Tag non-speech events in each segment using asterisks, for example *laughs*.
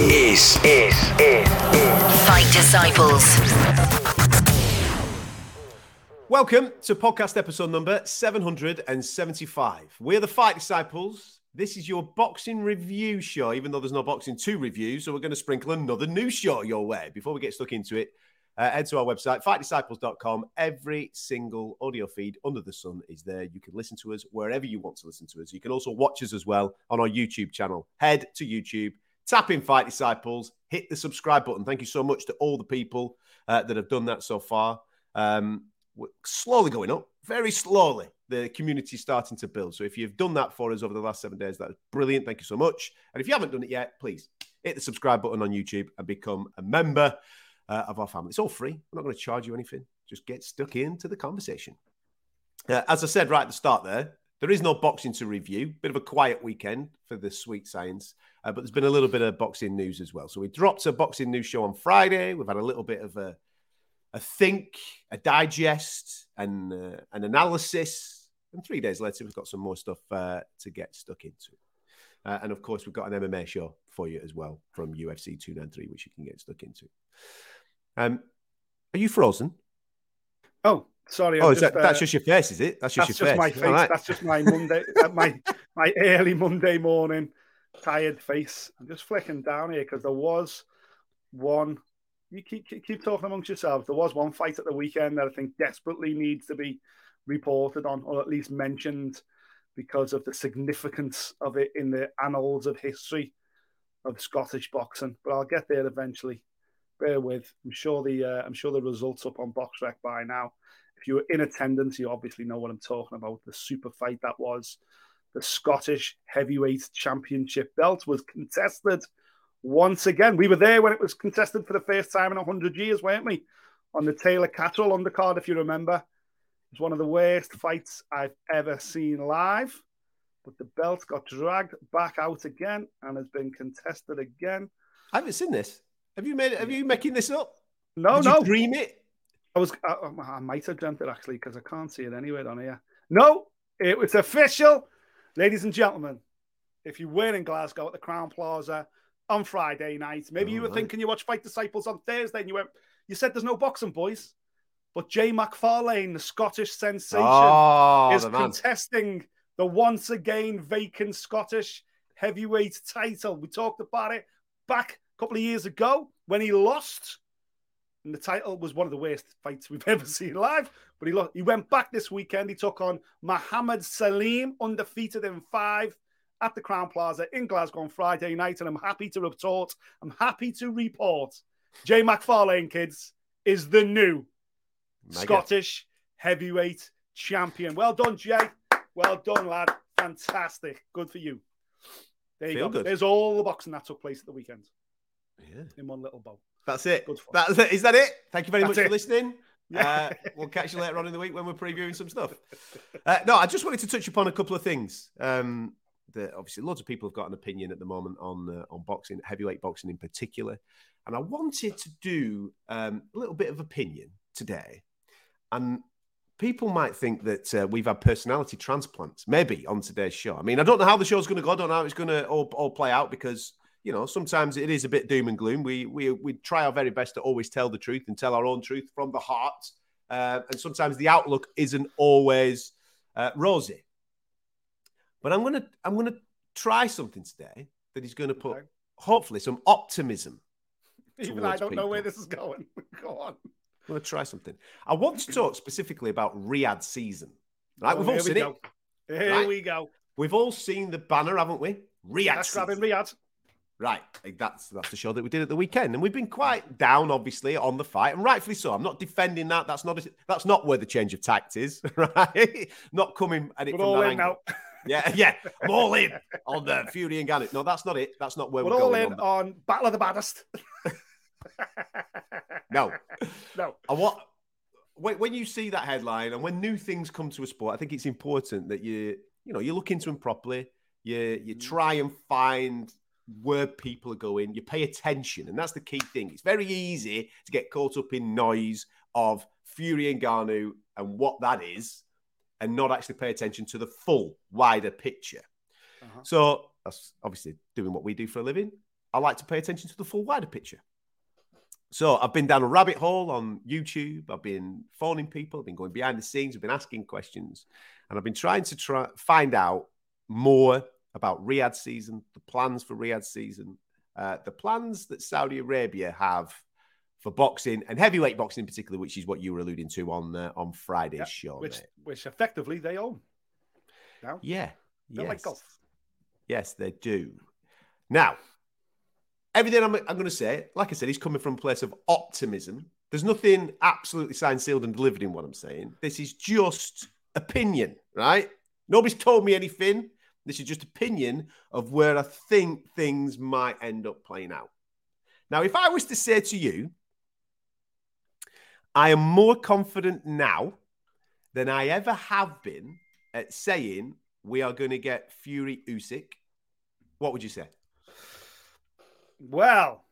is, is, is, is. Fight Disciples. Welcome to podcast episode number 775. We're the Fight Disciples. This is your boxing review show, even though there's no boxing to review. So we're going to sprinkle another new show your way. Before we get stuck into it, uh, head to our website, fightdisciples.com. Every single audio feed under the sun is there. You can listen to us wherever you want to listen to us. You can also watch us as well on our YouTube channel. Head to YouTube, tap in Fight Disciples, hit the subscribe button. Thank you so much to all the people uh, that have done that so far. Um, we're slowly going up, very slowly. The community starting to build. So if you've done that for us over the last seven days, that's brilliant. Thank you so much. And if you haven't done it yet, please hit the subscribe button on YouTube and become a member uh, of our family. It's all free. We're not going to charge you anything. Just get stuck into the conversation. Uh, as I said right at the start there, there is no boxing to review. Bit of a quiet weekend for the sweet science, uh, but there's been a little bit of boxing news as well. So we dropped a boxing news show on Friday. We've had a little bit of a, a think, a digest, and uh, an analysis. And three days later, we've got some more stuff uh, to get stuck into. Uh, and of course, we've got an MMA show for you as well from UFC 293, which you can get stuck into. Um, are you frozen? Oh, sorry. oh, is that, that's uh, just your face, is it? That's just that's your just face. my face. Right. That's just my Monday, uh, my *laughs* my early Monday morning tired face. I'm just flicking down here because there was one. You keep, keep keep talking amongst yourselves. There was one fight at the weekend that I think desperately needs to be reported on, or at least mentioned, because of the significance of it in the annals of history of Scottish boxing. But I'll get there eventually. Bear with. I'm sure the uh, I'm sure the results up on BoxRec by now. If you were in attendance, you obviously know what I'm talking about. The super fight that was the Scottish Heavyweight Championship belt was contested once again. We were there when it was contested for the first time in 100 years, weren't we? On the Taylor Catterall undercard, if you remember. It was one of the worst fights I've ever seen live. But the belt got dragged back out again and has been contested again. I haven't seen this. Have you made? Have you making this up? No, Did no. dream it? I was. I, I might have dreamt it actually because I can't see it anywhere on here. No, it was official, ladies and gentlemen. If you were in Glasgow at the Crowne Plaza on Friday night, maybe you were right. thinking you watched Fight Disciples on Thursday, and you went. You said there's no boxing, boys, but Jay McFarlane, the Scottish sensation, Oh, is the contesting the once again vacant Scottish heavyweight title. We talked about it back a couple of years ago when he lost. And the title was one of the worst fights we've *laughs* ever seen live. But he lost. He went back this weekend. He took on Mohammed Salim, undefeated in five at the Crowne Plaza in Glasgow on Friday night. And I'm happy to report, I'm happy to report, Jay McFarlane, kids, is the new Mega. Scottish heavyweight champion. Well done, Jay. Well done, lad. Fantastic. Good for you. There you Feel go. good. There's all the boxing that took place at the weekend Yeah. in one little bow. That's it. Good fun. That's it. Is that it? Thank you very That's much it. for listening. *laughs* Yeah. Uh, we'll catch you later on in the week when we're previewing some stuff. Uh, no, I just wanted to touch upon a couple of things. Um, that obviously, lots of people have got an opinion at the moment on uh, on boxing, heavyweight boxing in particular, and I wanted to do um, a little bit of opinion today. And people might think that uh, we've had personality transplants, maybe on today's show. I mean, I don't know how the show's going to go. I don't know how it's going to all, all play out because you know sometimes it is a bit doom and gloom. We we we try our very best to always tell the truth and tell our own truth from the heart, uh, and sometimes the outlook isn't always uh, rosy. But I'm gonna I'm gonna try something today that is going to put hopefully some optimism *laughs* Even I don't know where this is going. *laughs* Go on. I'm going to try something. I want to talk specifically about Riyadh season. Right, Oh, we've all we seen go. it. Here Right? we go. We've all seen the banner, haven't we? Riyadh That's season. grabbing Riyadh. Right, that's that's the show that we did at the weekend, and we've been quite down, obviously, on the fight, and rightfully so. I'm not defending that. That's not that's not where the change of tact is, *laughs* right? not coming at it We're from all that in angle. now. *laughs* Yeah, yeah, I'm all in on the Fury and Ngannou. No, that's not it. That's not where We're we're, all in on on Battle of the Baddest. *laughs* No, No. I want when, when you see that headline and when new things come to a sport, I think it's important that you you know you look into them properly. You you mm. try and find where people are going. You pay attention, and that's the key thing. It's very easy to get caught up in noise of Fury and Ngannou and what that is, and not actually pay attention to the full wider picture. Uh-huh. So that's obviously doing what we do for a living. I like to pay attention to the full wider picture. So I've been down a rabbit hole on YouTube. I've been phoning people. I've been going behind the scenes. I've been asking questions, and I've been trying to try find out more about Riyadh season, the plans for Riyadh season, uh, the plans that Saudi Arabia have for boxing and heavyweight boxing in particular, which is what you were alluding to on uh, on Friday's Yeah, show. which mate. which effectively they own. Now, Yeah, They're like yes. golf. Yes, they do. Now, everything I'm, I'm going to say, like I said, is coming from a place of optimism. There's nothing absolutely signed, sealed, and delivered in what I'm saying. This is just opinion, right? Nobody's told me anything. This is just opinion of where I think things might end up playing out. Now, if I was to say to you, I am more confident now than I ever have been at saying we are going to get Fury Usyk, what would you say? Well,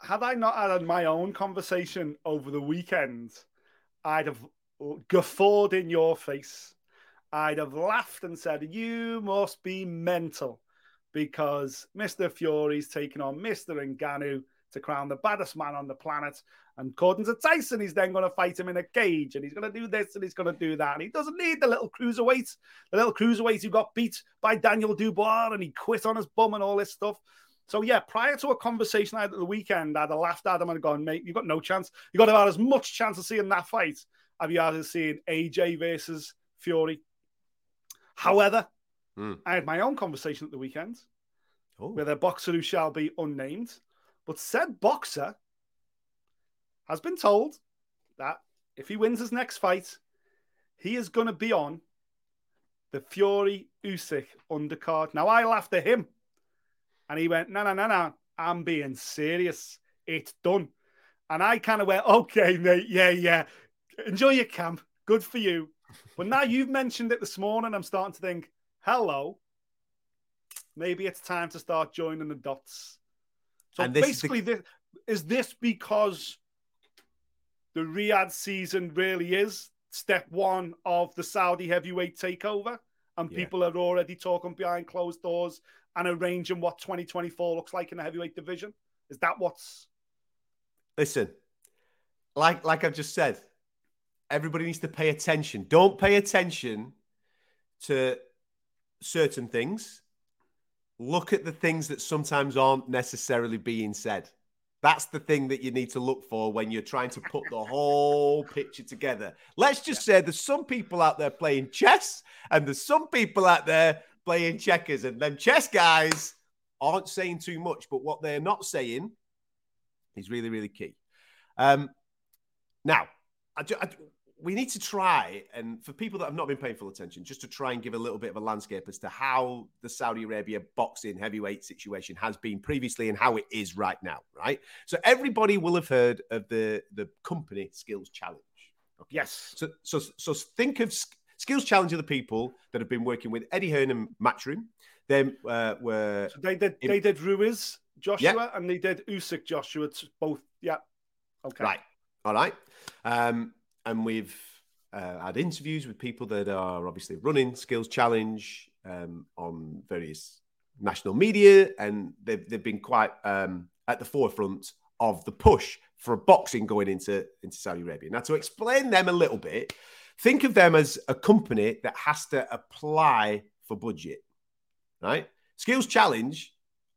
had I not had my own conversation over the weekend, I'd have guffawed in your face. I'd have laughed and said, You must be mental because Mr. Fury's taking on Mr. Ngannou to crown the baddest man on the planet. And according to Tyson, he's then going to fight him in a cage and he's going to do this and he's going to do that. And he doesn't need the little cruiserweight, the little cruiserweight who got beat by Daniel Dubois and he quit on his bum and all this stuff. So, yeah, prior to a conversation I had at the weekend, I'd have laughed at him and gone, mate, you've got no chance. You've got about as much chance of seeing that fight as you of seeing AJ versus Fury. However, Hmm. I had my own conversation at the weekend Oh, with a boxer who shall be unnamed. But said boxer has been told that if he wins his next fight, he is going to be on the Fury Usyk undercard. Now, I laughed at him and he went, No, no, no, no, I'm being serious. It's done. And I kind of went, Okay, mate, yeah, yeah. Enjoy your camp. Good for you. But now you've mentioned it this morning, I'm starting to think, Hello. Maybe it's time to start joining the dots. So And this is the- basically, this, is this because the Riyadh season really is step one of the Saudi heavyweight takeover, and Yeah. people are already talking behind closed doors and arranging what 2024 looks like in the heavyweight division? Is that what's listen, like like I've just said, everybody needs to pay attention. Don't pay attention to certain things. Look at the things that sometimes aren't necessarily being said. That's the thing that you need to look for when you're trying to put the *laughs* whole picture together. Let's just say there's some people out there playing chess, and there's some people out there playing checkers, and them chess guys aren't saying too much, but what they're not saying is really, really key. Um, now, I, I- we need to try, and for people that have not been paying full attention, just to try and give a little bit of a landscape as to how the Saudi Arabia boxing heavyweight situation has been previously and how it is right now, right? So everybody will have heard of the the company skills challenge. yes? So, so, so think of skills challenge of the people that have been working with Eddie Hearn and Matchroom. Then uh, were So they did they did Ruiz Joshua and they did Usyk Joshua. It's both, yeah. Okay, Right. All right. Um, and we've uh, had interviews with people that are obviously running Skills Challenge um, on various national media, and they've, they've been quite um, at the forefront of the push for boxing going into, into Saudi Arabia. Now, to explain them a little bit, think of them as a company that has to apply for budget, right? Skills Challenge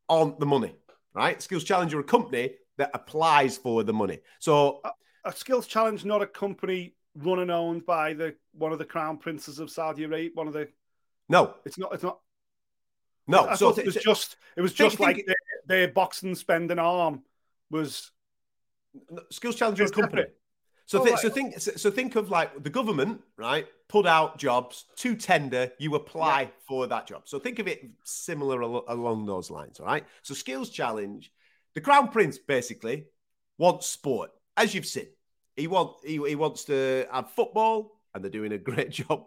on the money. right? Skills Challenge are a company that applies for the money. So A skills challenge, not a company run and owned by the one of the crown princes of Saudi Arabia. One of the no, it's not. It's not. no. I so it was th- just. It was think- just think- like their, their boxing spending arm was. Skills Challenge a company. So, Oh, thi- right. so think, so, think of like the government, right? Put out jobs to tender, you apply for that job. So think of it similar al- along those lines, all right? So Skills Challenge, the Crown Prince basically wants sport, as you've seen. He want he, he wants to have football, and they're doing a great *laughs* job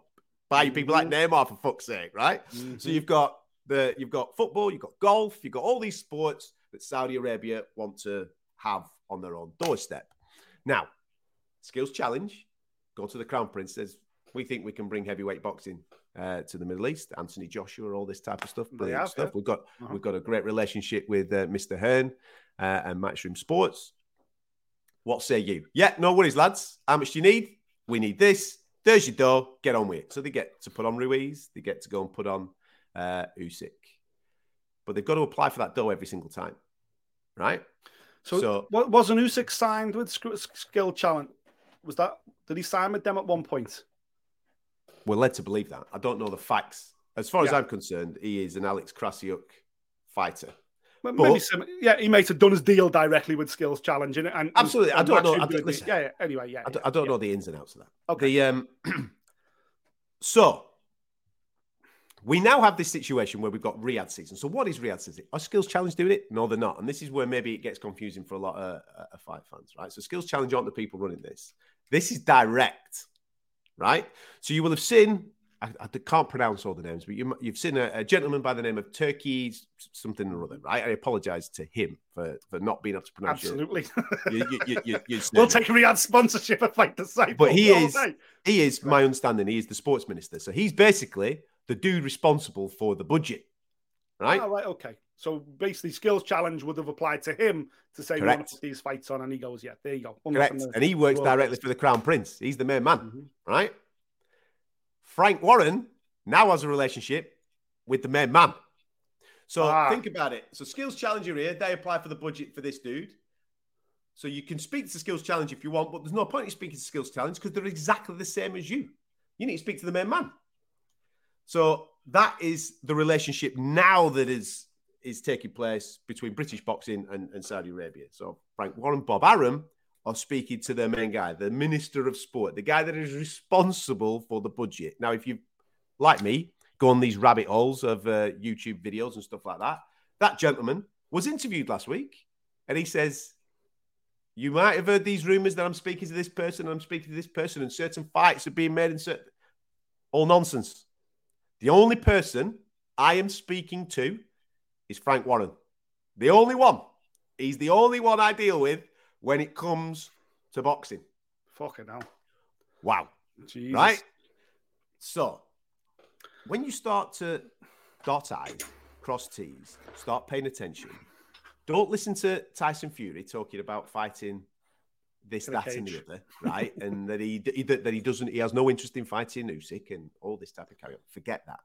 buying people like Neymar for fuck's sake, right? So you've got the you've got football, you've got golf, you've got all these sports that Saudi Arabia want to have on their own doorstep. Now, skills challenge, go to the Crown Prince. Says we think we can bring heavyweight boxing uh, to the Middle East. Anthony Joshua, all this type of stuff, brilliant have, stuff. yeah. We've got Uh-huh. we've got a great relationship with uh, Mr. Hearn uh, and Matchroom Sports. What say you? Yeah, no worries, lads. How much do you need? We need this. There's your dough. Get on with it. So they get to put on Ruiz. They get to go and put on uh, Usyk. But they've got to apply for that dough every single time, right? So, So- wasn't Usyk signed with Skill Challenge? Was that? Did he sign with them at one point? We're led to believe that. I don't know the facts. As far as I'm concerned, he is an Alex Krassyuk fighter. Well, But- Maybe some, yeah, he might have done his deal directly with Skills Challenge, and, and Absolutely. I don't know. I don't- listen. yeah, yeah. Anyway, yeah. I don't, yeah, I don't yeah. know the ins and outs of that. Okay. The um, *clears throat* so we now have this situation where we've got Riyadh season. So what is Riyadh season? Are Skills Challenge doing it? No, they're not. And this is where maybe it gets confusing for a lot of, uh, of fight fans, right? So Skills Challenge aren't the people running this. This is direct, right? So you will have seen. I, I can't pronounce all the names, but you, you've seen a, a gentleman by the name of Turki something or other, right? I apologise to him for, for not being able to pronounce Absolutely. your, your, your, *laughs* we'll take Riyadh sponsorship and fight the same. But he is, day. he is, my understanding, he is the sports minister. So he's basically the dude responsible for the budget, right? Oh, right, okay. So basically, Skills Challenge would have applied to him to say, we want to put these fights on, and he goes, yeah, there you go. Correct. And he works directly for the Crown Prince. He's the main man, Mm-hmm. right? Frank Warren now has a relationship with the main man. So Ah. think about it. So Skills Challenger here, they apply for the budget for this dude. So you can speak to Skills Challenge if you want, but there's no point in speaking to Skills Challenge because they're exactly the same as you. You need to speak to the main man. So that is the relationship now that is is taking place between British boxing and, and Saudi Arabia. So Frank Warren, Bob Arum are speaking to their main guy, the Minister of Sport, the guy that is responsible for the budget. Now, if you like me, go on these rabbit holes of uh, YouTube videos and stuff like that. That gentleman was interviewed last week, and he says, "You might have heard these rumors that I'm speaking to this person, and I'm speaking to this person, and certain fights are being made in certain all nonsense. The only person I am speaking to is Frank Warren. The only one. He's the only one I deal with when it comes to boxing. Fucking hell. Wow. Jesus. Right? So, when you start to dot I's, cross T's, start paying attention, don't listen to Tyson Fury talking about fighting this, In that, and the other, right? and that he, he that he doesn't, he has no interest in fighting Usyk and all this type of carry on. Forget that.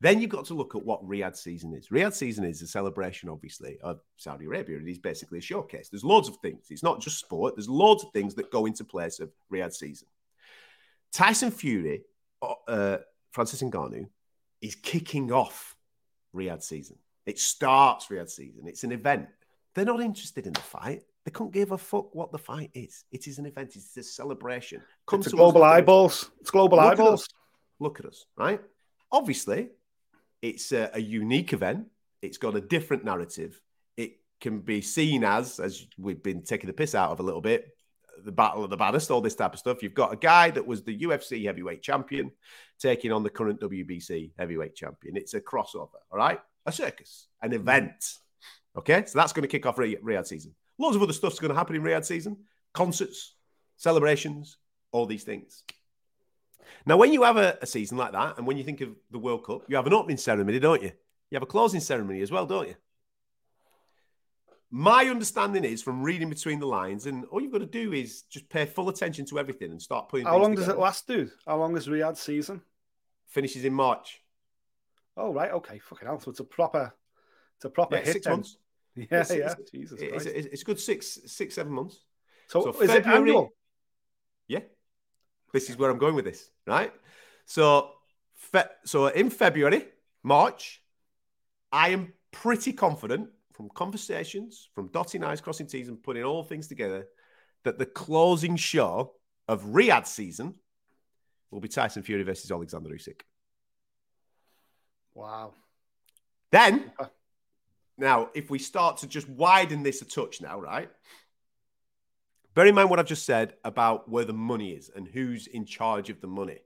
Then you've got to look at what Riyadh season is. Riyadh season is a celebration, obviously, of Saudi Arabia. It is basically a showcase. There's loads of things. It's not just sport. There's loads of things that go into place of Riyadh season. Tyson Fury, uh, uh, Francis Ngannou, is kicking off Riyadh season. It starts Riyadh season. It's an event. They're not interested in the fight. They couldn't give a fuck what the fight is. It is an event. It's a celebration. Come It's to global at eyeballs. It's global Look at eyeballs. us. Look at us, right? Obviously, it's a, a unique event. It's got a different narrative. It can be seen as, as we've been taking the piss out of a little bit, the battle of the baddest, all this type of stuff. You've got a guy that was the UFC heavyweight champion taking on the current WBC heavyweight champion. It's a crossover, all right? A circus, an mm. event. Okay, so that's going to kick off Ri- Riyadh season. Loads of other stuff's going to happen in Riyadh season concerts, celebrations, all these things. Now, when you have a, a season like that, and when you think of the World Cup, you have an opening ceremony, don't you? You have a closing ceremony as well, don't you? My understanding is from reading between the lines, and all you've got to do is just pay full attention to everything and start putting. How long does it last, dude? How long is Riyadh season? Finishes in March. Oh, right. Okay. Fucking hell. So it's a proper, it's a proper Yeah, hit six then. months. *laughs* Yeah, It's- yeah. it's- Jesus it's, Christ. it's, it's a good six, six, seven months. So, so is it annual? Yeah, this is where I'm going with this, right? So, fe- so in February, March, I am pretty confident from conversations, from dotting i's, crossing t's, and putting all things together, that the closing show of Riyadh season will be Tyson Fury versus Alexander Usyk. Wow. Then, now, if we start to just widen this a touch now, right? Bear in mind what I've just said about where the money is and who's in charge of the money.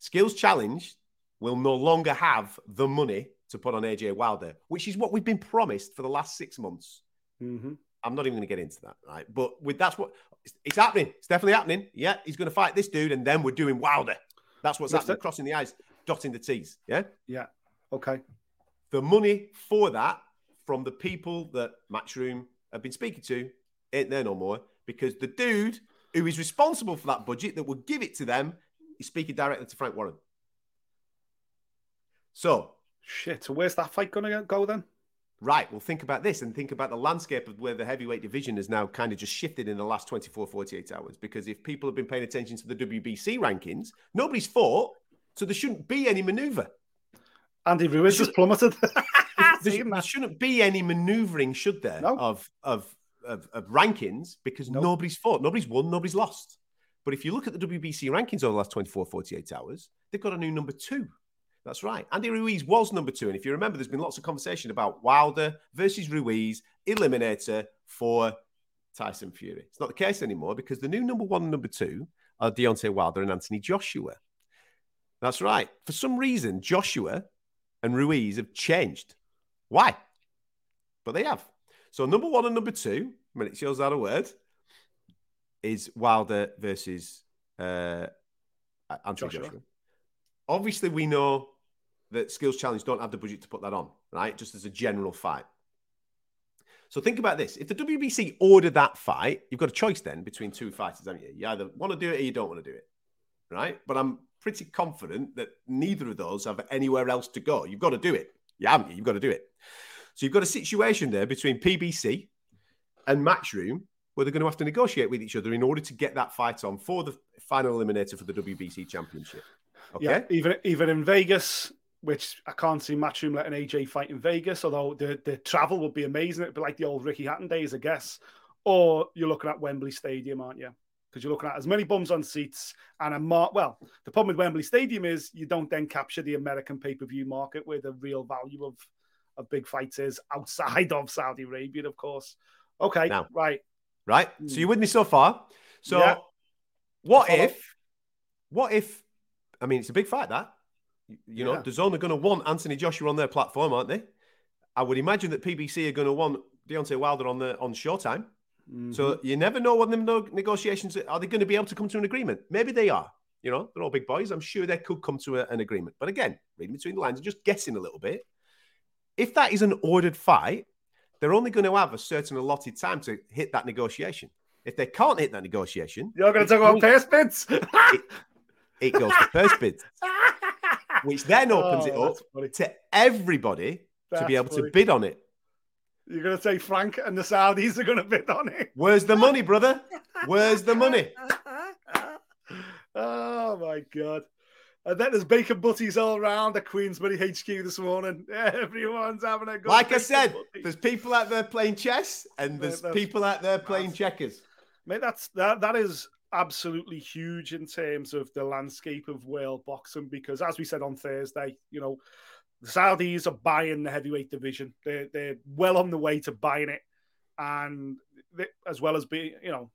Skills Challenge will no longer have the money to put on AJ Wilder, which is what we've been promised for the last six months. hmm I'm not even going to get into that, right? But with that's what it's, it's happening. It's definitely happening. Yeah, he's going to fight this dude, and then we're doing Wilder. That's what's happening. it. Crossing the I's, dotting the T's. Yeah Yeah. Okay. the money for that from the people that Matchroom have been speaking to ain't there no more because the dude who is responsible for that budget that will give it to them is speaking directly to Frank Warren. So, Shit. So where's that fight going to go then? right, well, think about this and think about the landscape of where the heavyweight division has now kind of just shifted in the last 24, 48 hours. Because if people have been paying attention to the WBC rankings, nobody's fought, so there shouldn't be any maneuver. Andy Ruiz has plummeted. *laughs* there, there shouldn't be any manoeuvring, should there, No. of, of of of rankings because No. nobody's fought, nobody's won, nobody's lost. But if you look at the WBC rankings over the last 24, 48 hours, they've got a new number two. That's right. Andy Ruiz was number two. And if you remember, there's been lots of conversation about Wilder versus Ruiz, eliminator for Tyson Fury. It's not the case anymore because the new number one and number two are Deontay Wilder and Anthony Joshua. That's right. For some reason, Joshua and Ruiz have changed. Why? But they have. So number one and number two, when it shows out a word, is Wilder versus uh, Anthony Joshua. Joshua. Obviously, we know that Skills Challenge don't have the budget to put that on, right? Just as a general fight. So think about this: if the WBC ordered that fight, you've got a choice then between two fighters, haven't you? You either want to do it or you don't want to do it, right? But I'm pretty confident that neither of those have anywhere else to go. You've got to do it. You haven't you? You've got to do it. So you've got a situation there between PBC and Matchroom where they're going to have to negotiate with each other in order to get that fight on for the final eliminator for the WBC Championship. Okay. Yeah, even even in Vegas, which I can't see Matchroom letting AJ fight in Vegas, although the, the travel would be amazing. It'd be like the old Ricky Hatton days, I guess. Or you're looking at Wembley Stadium, aren't you? Because you're looking at as many bums on seats and a mar- well, the problem with Wembley Stadium is you don't then capture the American pay-per-view market where the real value of of big fights is *laughs* outside of Saudi Arabia, of course. Okay, Now- right. Right. So you're with me so far. So Yeah. what if, what if, I mean, it's a big fight that, you, know, DAZN are going to want Anthony Joshua on their platform, aren't they? I would imagine that PBC are going to want Deontay Wilder on the on Showtime. So Mm-hmm. you never know what the negotiations are. They going to be able to come to an agreement? Maybe they are. You know, they're all big boys. I'm sure they could come to a- an agreement. But again, reading between the lines and just guessing a little bit. If that is an ordered fight, they're only going to have a certain allotted time to hit that negotiation. If they can't hit that negotiation, You're going to talk about purse bids? *laughs* it, it goes to purse bids, *laughs* which then opens Oh, it up funny. to everybody to be able funny. to bid on it. You're going to say Frank and the Saudis are going to bid on it. Where's the money, brother? *laughs* Where's the money? oh my god! And then there's bacon butties all around the Queensberry HQ this morning. *laughs* Everyone's having a good. Like I said, butty. there's people out there playing chess and there's people out there playing checkers. mate, that's that. That is absolutely huge in terms of the landscape of world boxing because, as we said on Thursday, you know, the Saudis are buying the heavyweight division. They're they're well on the way to buying it, and they, as well as being, you know,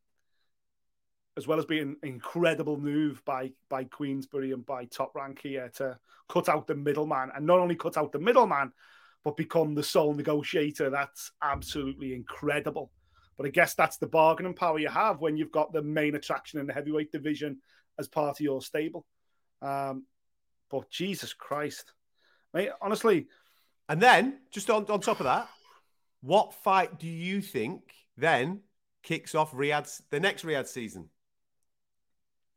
as well as being an incredible move by by Queensberry and by Top Rank here to cut out the middleman, and not only cut out the middleman, but become the sole negotiator. That's absolutely incredible. But I guess that's the bargaining power you have when you've got the main attraction in the heavyweight division as part of your stable. Um, but Jesus Christ, mate, honestly, And then, just on, on top of that, what fight do you think then kicks off Riyadh's the next Riyadh season?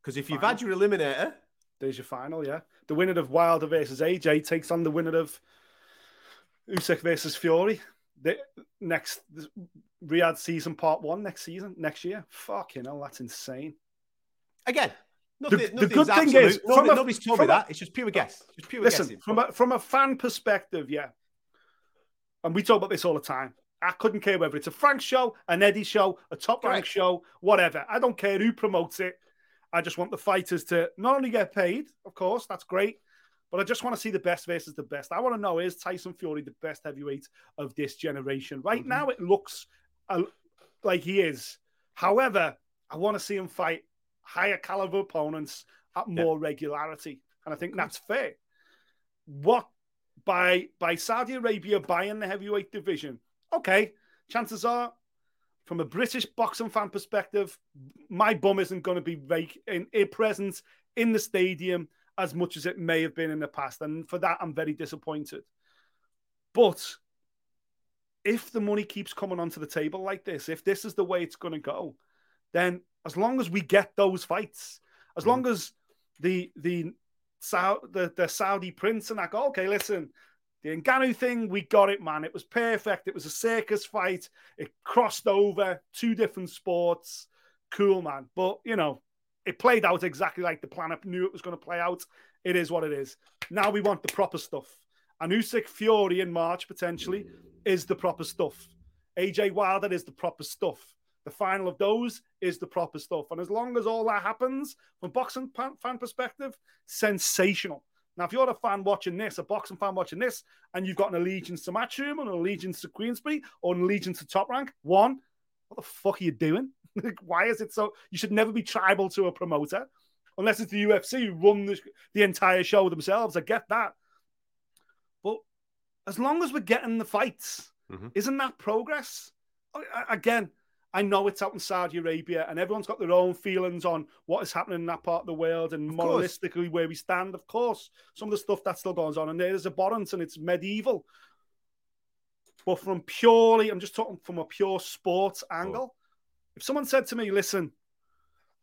Because if you've had your eliminator, there's your final. Yeah, the winner of Wilder versus AJ takes on the winner of Usyk versus Fury. the next Riyadh season part one next season next year. Fucking hell, that's insane. Again, The- nothing, the good thing is, Nobody- a- nobody's told me a- that. It's just pure guess. Just pure Listen, guessing. from a from a fan perspective, yeah, and we talk about this all the time. I couldn't care whether it's a Frank show, an Eddie show, a top rank show, whatever. I don't care who promotes it. I just want the fighters to not only get paid, of course, that's great, but I just want to see the best versus the best. I want to know is Tyson Fury the best heavyweight of this generation? Right Mm-hmm. now, it looks uh, like he is. However, I want to see him fight higher caliber opponents at more regularity, and I think that's fair. What by by Saudi Arabia buying the heavyweight division? Okay, chances are, from a British boxing fan perspective, my bum isn't going to be like in a presence in the stadium as much as it may have been in the past, and for that I'm very disappointed. But if the money keeps coming onto the table like this, if this is the way it's going to go, then as long as we get those fights, as mm-hmm. long as the the the, the Saudi prince and I go, okay, listen, the Ngannou thing, we got it, man. It was perfect. It was a circus fight. It crossed over two different sports. Cool, man. But you know, it played out exactly like the planet knew it was going to play out. It is what it is. Now we want the proper stuff. And Usyk Fury in March potentially is the proper stuff. AJ Wilder is the proper stuff. The final of those is the proper stuff. And as long as all that happens, from boxing fan perspective, sensational. Now, if you're a fan watching this, a boxing fan watching this, and you've got an allegiance to Matchroom, an allegiance to Queensberry, or an allegiance to Top Rank, one, what the fuck are you doing? *laughs* Why is it so? You should never be tribal to a promoter, unless it's the UFC who run the, the entire show themselves. I get that. But as long as we're getting the fights, Mhm. isn't that progress? I- I- Again, I know it's out in Saudi Arabia, and everyone's got their own feelings on what is happening in that part of the world and Of course. moralistically where we stand. Of course, some of the stuff that still goes on, and there is abhorrence and it's medieval. But from purely, I'm just talking from a pure sports angle. If someone said to me, listen,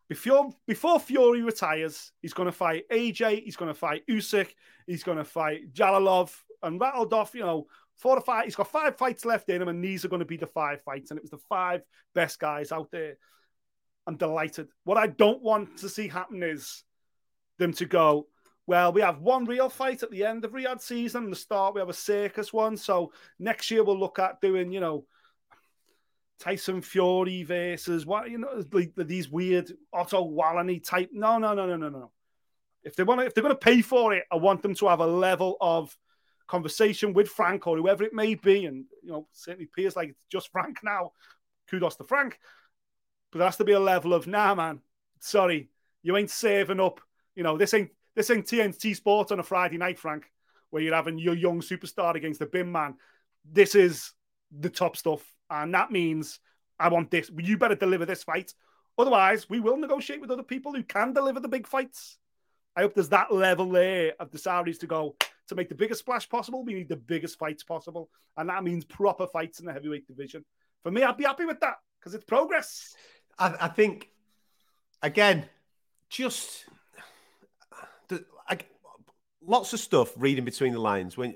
before before Fury retires, he's going to fight AJ, he's going to fight Usyk, he's going to fight Jalolov, and rattled off, you know, four to five. He's got five fights left in him, and these are going to be the five fights. And it was the five best guys out there. I'm delighted. What I don't want to see happen is them to go, well, we have one real fight at the end of Riyadh season. And The start, we have a circus one. So next year we'll look at doing, you know, Tyson Fury versus what you know, like these weird Otto Wallany type. No, no, no, no, no, no. If they want to, if they're going to pay for it, I want them to have a level of conversation with Frank or whoever it may be, and you know, certainly appears like it's just Frank now. Kudos to Frank, but there has to be a level of nah, man. Sorry, you ain't saving up. You know, this ain't this ain't TNT Sports on a Friday night, Frank, where you're having your young superstar against the bin man. This is the top stuff, and that means I want this. You better deliver this fight. Otherwise, we will negotiate with other people who can deliver the big fights. I hope there's that level there of the Saudis to go to make the biggest splash possible. We need the biggest fights possible, and that means proper fights in the heavyweight division. For me, I'd be happy with that because it's progress. I, I think, again, just the, I, lots of stuff reading between the lines. When,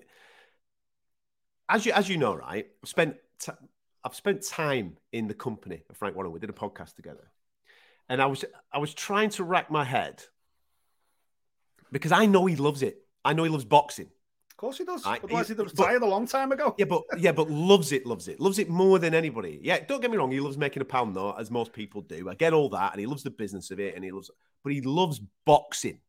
as you as you know, right, I've spent t- I've spent time in the company of Frank Warren. We did a podcast together, and I was I was trying to rack my head because I know he loves it. I know he loves boxing. Of course he does. Right, Otherwise, he- he'd have but- retired a long time ago. Yeah, but yeah, but loves it, loves it, loves it more than anybody. Yeah, don't get me wrong, he loves making a pound though, as most people do. I get all that, and he loves the business of it, and he loves, but he loves boxing.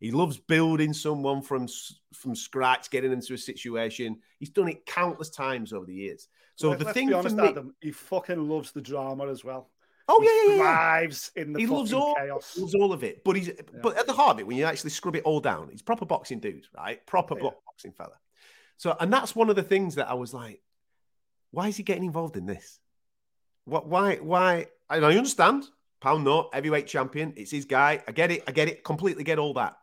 He loves building someone from from scratch, getting into a situation. He's done it countless times over the years. So Let- the thing honest, for me, Adam, he fucking loves the drama as well. Oh yeah, yeah, yeah, thrives in the he loves all, chaos. loves all of it. But he's, but at the heart of it, when you actually scrub it all down, he's proper boxing dude, right? Proper Yeah. boxing fella. So, and that's one of the things that I was like, why is he getting involved in this? What? Why? Why? And I understand. Pound note, heavyweight champion. It's his guy. I get it. I get it. Completely get all that.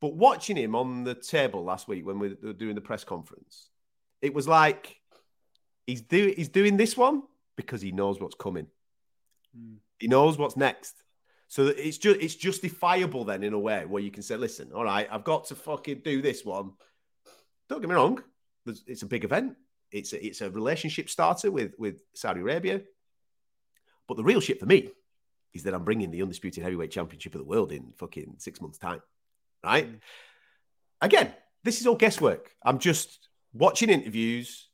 But watching him on the table last week when we were doing the press conference, it was like he's doing he's doing this one because he knows what's coming. He knows what's next. So it's just it's justifiable then in a way where you can say, listen, all right, I've got to fucking do this one. Don't get me wrong, it's a big event. It's a, it's a relationship starter with with Saudi Arabia. But the real shit for me is that I'm bringing the undisputed heavyweight championship of the world in fucking six months' time, right? Mm. Again, this is all guesswork. I'm just watching interviews,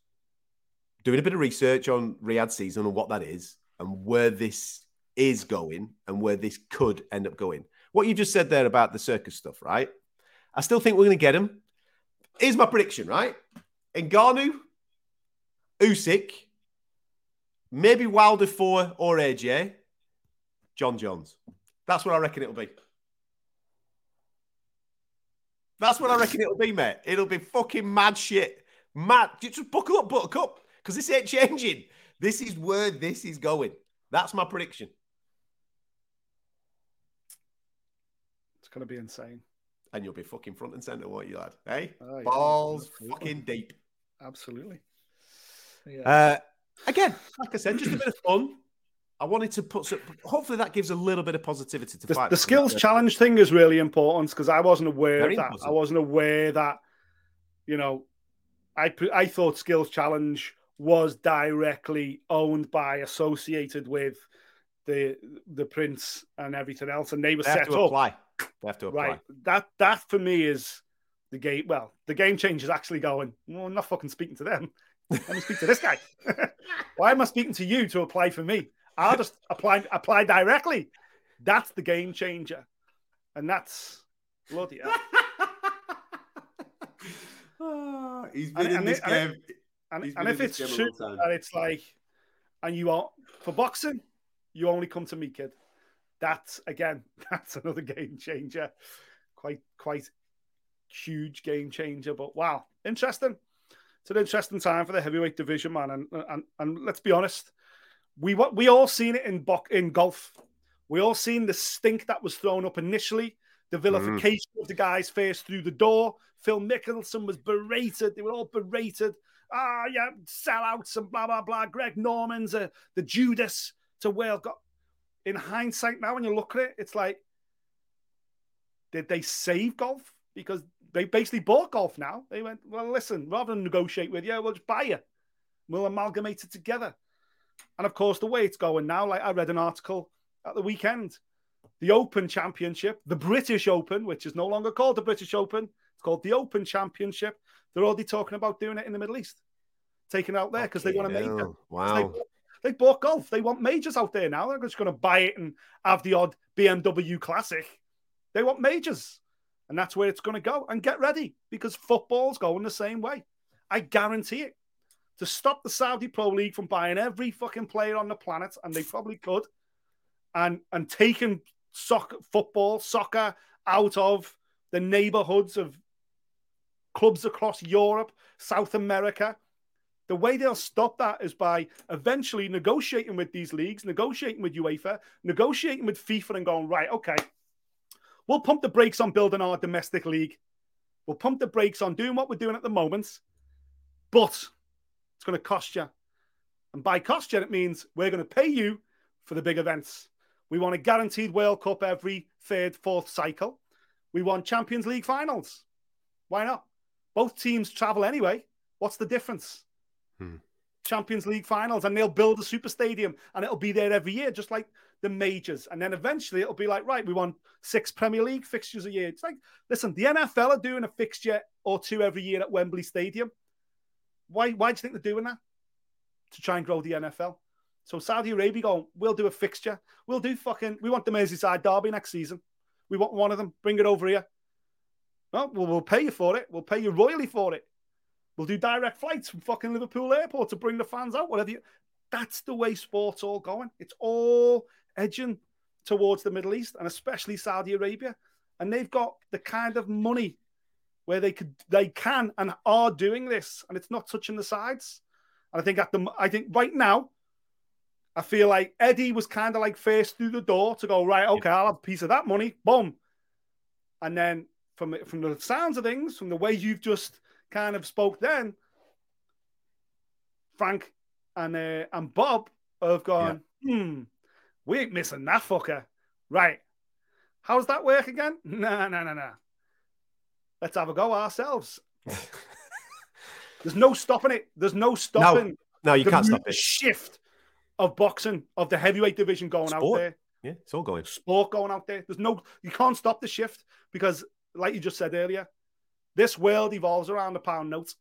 doing a bit of research on Riyadh season and what that is, and where this is going, and where this could end up going. What you just said there about the circus stuff, right? I still think we're going to get him. Here's my prediction, right? Ngannou, Usyk, maybe Wilder 4 or AJ, Jon Jones. That's what I reckon it'll be. That's what I reckon it'll be, mate. It'll be fucking mad shit. Mad. Just buckle up, buttercup, because this ain't changing. This is where this is going. That's my prediction. It's going to be insane and you'll be fucking front and center, won't you, lad? Hey, oh, yeah, balls absolutely. fucking deep. Absolutely. Yeah. Uh, again, like I said, just a bit of fun. I wanted to put some, hopefully that gives a little bit of positivity to the, fight. The skills challenge thing is really important because I wasn't aware Very of that. Important. I wasn't aware that, you know, I I thought skills challenge was directly owned by associated with the the prince and everything else, and they were they set to up. Apply. They have to apply. Right. That that for me is the game. Well, the game change is actually going. Well, I'm not fucking speaking to them. Let me speak to this guy. *laughs* Why am I speaking to you to apply for me? I'll just apply apply directly. That's the game changer, and that's bloody hell. oh, *laughs* he's been and, in and this it, game. And, and, and if it's true, and it's like, and you are for boxing, you only come to me, kid that's again, *laughs* that's another game changer. Quite, quite huge game changer. But wow, interesting. It's an interesting time for the heavyweight division, man. And and, and let's be honest, we what we all seen it in bo- in golf. We all seen the stink that was thrown up initially, the vilification mm. of the guys face through the door. Phil Mickelson was berated. They were all berated. Ah, yeah, sellouts and blah blah blah. Greg Norman's uh, the Judas to Wales got in hindsight now, when you look at it, it's like, did they save golf? Because they basically bought golf now. They went, well, listen, rather than negotiate with you, we'll just buy you. We'll amalgamate it together. And of course, the way it's going now, like I read an article at the weekend, the Open Championship, the British Open, which is no longer called the British Open, it's called the Open Championship. They're already talking about doing it in the Middle East, taking it out there because okay, they want to make it. Wow. They bought golf. They want majors out there now. They're just going to buy it and have the odd BMW Classic. They want majors. And that's where it's going to go. And get ready because football's going the same way. I guarantee it. To stop the Saudi Pro League from buying every fucking player on the planet, and they probably could, and and taking soccer, football, soccer out of the neighborhoods of clubs across Europe, South America, the way they'll stop that is by eventually negotiating with these leagues, negotiating with UEFA, negotiating with FIFA, and going, right, okay, we'll pump the brakes on building our domestic league. We'll pump the brakes on doing what we're doing at the moment, but it's going to cost you. And by cost you, it means we're going to pay you for the big events. We want a guaranteed World Cup every third, fourth cycle. We want Champions League finals. Why not? Both teams travel anyway. What's the difference? Hmm. Champions League finals, and they'll build a super stadium, and it'll be there every year, just like the majors. And then eventually it'll be like, right, we want six Premier League fixtures a year. It's like, listen, the NFL are doing a fixture or two every year at Wembley Stadium. Why? Why do you think they're doing that? To try and grow the NFL. So Saudi Arabia going, we'll do a fixture. We'll do fucking. We want the Merseyside Derby next season. We want one of them. Bring it over here. Well, we'll pay you for it. We'll pay you royally for it. We'll do direct flights from fucking Liverpool Airport to bring the fans out. Whatever. You... That's the way sports all going. It's all edging towards the Middle East and especially Saudi Arabia, and they've got the kind of money where they could, they can, and are doing this, and it's not touching the sides. And I think at the, I think right now, I feel like Eddie was kind of like first through the door to go right. Okay, I'll have a piece of that money. Boom. And then from from the sounds of things, from the way you've just kind of spoke then, Frank and uh, and Bob have gone, yeah. hmm, we ain't missing that fucker. Right. How's that work again? *laughs* Nah, nah, nah, nah. Let's have a go ourselves. *laughs* There's no stopping it. There's no stopping. No, you the can't stop it. Shift of boxing of the heavyweight division going Sport. out there. Yeah, it's all going. Sport going out there. There's no. You can't stop the shift because, like you just said earlier, this world evolves around the pound note.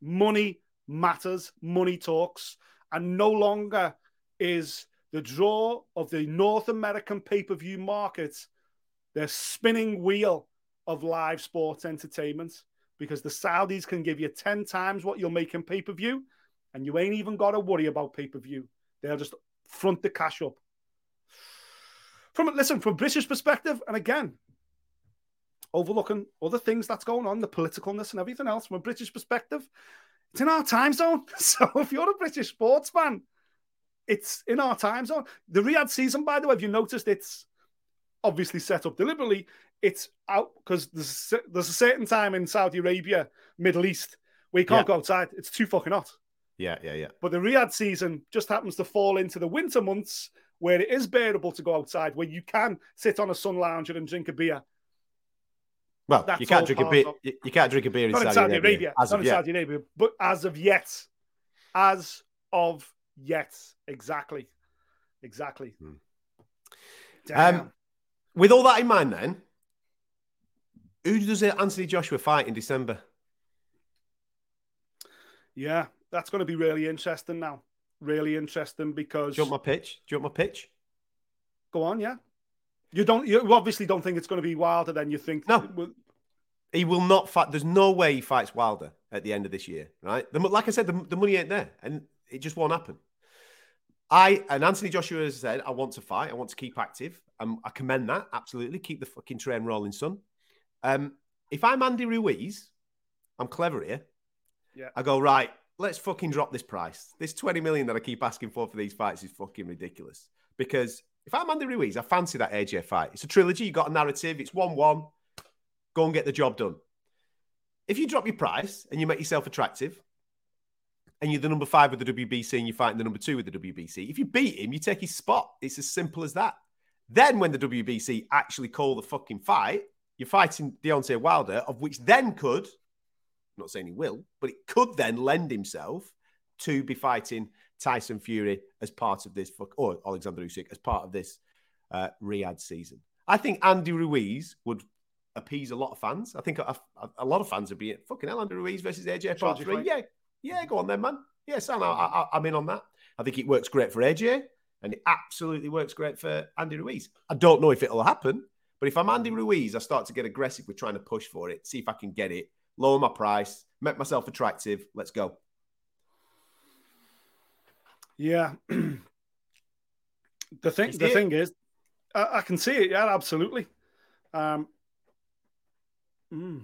Money matters. Money talks, and no longer is the draw of the North American pay-per-view market the spinning wheel of live sports entertainment because the Saudis can give you 10 times what you'll make in pay per view, and you ain't even got to worry about pay per view. They'll just front the cash up. From listen, from British perspective, and again, overlooking other things that's going on, the politicalness and everything else, from a British perspective, it's in our time zone. *laughs* So if you're a British sports fan, it's in our time zone. The Riyadh season, by the way, if you noticed it's obviously set up deliberately. It's out because there's, there's a certain time in Saudi Arabia, Middle East, where you can't Yeah. go outside. It's too fucking hot. Yeah, yeah, yeah. But the Riyadh season just happens to fall into the winter months where it is bearable to go outside, where you can sit on a sun lounger and drink a beer. Well, That's you can't drink a beer. of- You, you can't drink a beer in Not Saudi, in Saudi Arabia, as not of in yet. Saudi Arabia, but as of yet, as of yet, exactly, exactly. Damn. Um, with all that in mind, then, who does Anthony Joshua fight in December? yeah, that's going to be really interesting now. Really interesting because Do you want my pitch? Do you want my pitch? go on, yeah. You don't. You obviously don't think it's going to be wilder than you think. No. He will not fight. There's no way he fights Wilder at the end of this year, right? The, like I said, the, the money ain't there, and it just won't happen. I and Anthony Joshua has said, "I want to fight. I want to keep active. Um, I commend that absolutely. Keep the fucking train rolling, son." Um, if I'm Andy Ruiz, I'm clever here. Yeah. I go right. Let's fucking drop this price. This 20 million that I keep asking for for these fights is fucking ridiculous. Because if I'm Andy Ruiz, I fancy that AJ fight. It's a trilogy. You got a narrative. It's one-one. Go and get the job done. If you drop your price and you make yourself attractive, and you're the number five with the WBC and you're fighting the number two with the WBC, if you beat him, you take his spot. It's as simple as that. Then when the WBC actually call the fucking fight, you're fighting Deontay Wilder, of which then could, I'm not saying he will, but it could then lend himself to be fighting Tyson Fury as part of this, or Alexander Usyk as part of this uh, Riyadh season. I think Andy Ruiz would appease a lot of fans. I think a, a, a lot of fans would be fucking hell, Andy Ruiz versus AJ part three. fight. Yeah, yeah, go on then, man. Yeah, Sam, I, I, I'm in on that. I think it works great for AJ, and it absolutely works great for Andy Ruiz. I don't know if it'll happen, but if I'm Andy Ruiz, I start to get aggressive with trying to push for it, see if I can get it, lower my price, make myself attractive. Let's go. Yeah. *clears throat* the thing, the it? thing is, I, I can see it. Yeah, absolutely. Um, mm.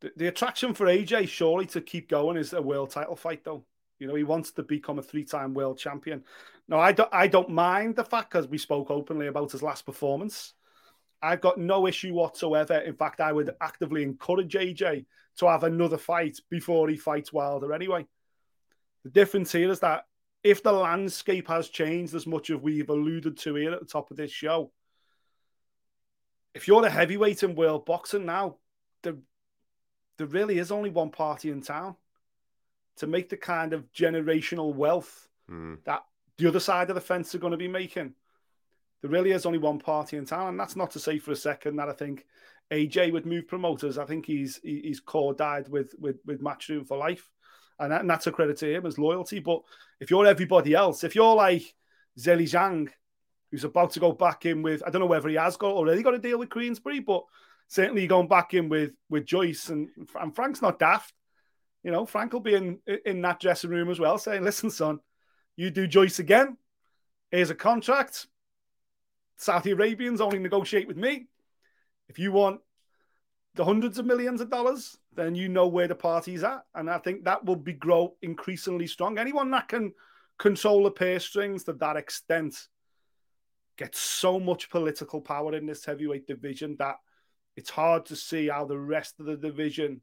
the, the attraction for AJ surely to keep going is a world title fight, though. You know, he wants to become a three-time world champion. No, I don't. I don't mind the fact because we spoke openly about his last performance. I've got no issue whatsoever. In fact, I would actively encourage AJ to have another fight before he fights Wilder anyway. The difference here is that if the landscape has changed as much as we've alluded to here at the top of this show, if you're the heavyweight in world boxing now, there, there really is only one party in town to make the kind of generational wealth hmm. that the other side of the fence are going to be making. There really is only one party in town, and that's not to say for a second that I think AJ would move promoters. I think he's he- he's core died with with with Matchroom for life, and, that, and that's a credit to him as loyalty. But if you're everybody else, if you're like Zhilei Zhang, who's about to go back in with I don't know whether he has got already got a deal with Queensberry, but certainly going back in with with Joyce and and Frank's not daft. You know, Frank will be in in that dressing room as well, saying, "Listen, son, you do Joyce again. Here's a contract. Saudi Arabians only negotiate with me. If you want the hundreds of millions of dollars, then you know where the party's at. And I think that will be grow increasingly strong. Anyone that can control the purse strings to that extent gets so much political power in this heavyweight division that it's hard to see how the rest of the division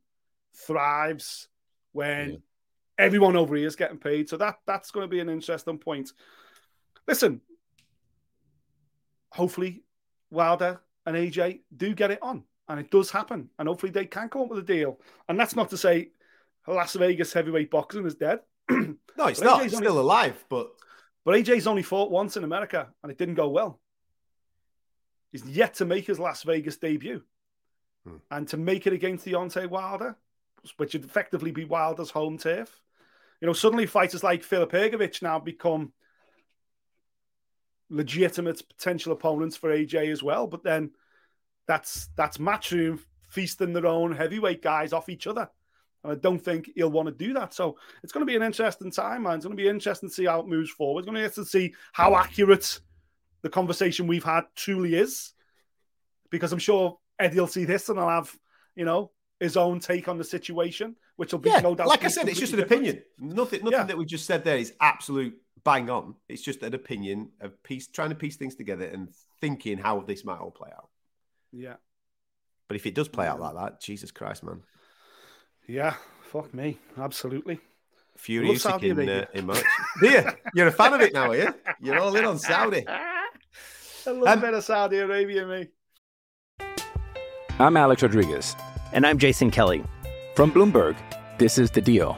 thrives when everyone over here is getting paid. So that that's going to be an interesting point. Listen, hopefully Wilder and AJ do get it on. and it does happen. And hopefully they can come up with a deal. And that's not to say Las Vegas heavyweight boxing is dead. *clears throat* no, it's But not. AJ's It's only- still alive, but But AJ's only fought once in America, and it didn't go well. He's yet to make his Las Vegas debut, Hmm. and to make it against Deontay Wilder, which would effectively be Wilder's home turf. You know, suddenly fighters like Filip Hrgovic now become legitimate potential opponents for AJ as well. But then that's that's matchroom feasting their own heavyweight guys off each other. And I don't think he'll want to do that. So it's going to be an interesting time, man. It's going to be interesting to see how it moves forward. It's going to be interesting to see how accurate the conversation we've had truly is. Because I'm sure Eddie will see this and I'll have, you know, his own take on the situation, which will be yeah, no doubt. like I said, it's just an different. opinion. Nothing, nothing Yeah. that we just said there is absolute bang on. It's just an opinion of piece, trying to piece things together and thinking how this might all play out. Yeah. But if it does play out like that, Jesus Christ, man, Yeah. Fuck me. Absolutely. Fury Usyk in, uh, in March. yeah, you're a fan of it now, are you? You're all in on Saudi. *laughs* I love Um, a bit of Saudi Arabia, me. I'm Alex Rodriguez. And I'm Jason Kelly. From Bloomberg, this is The Deal.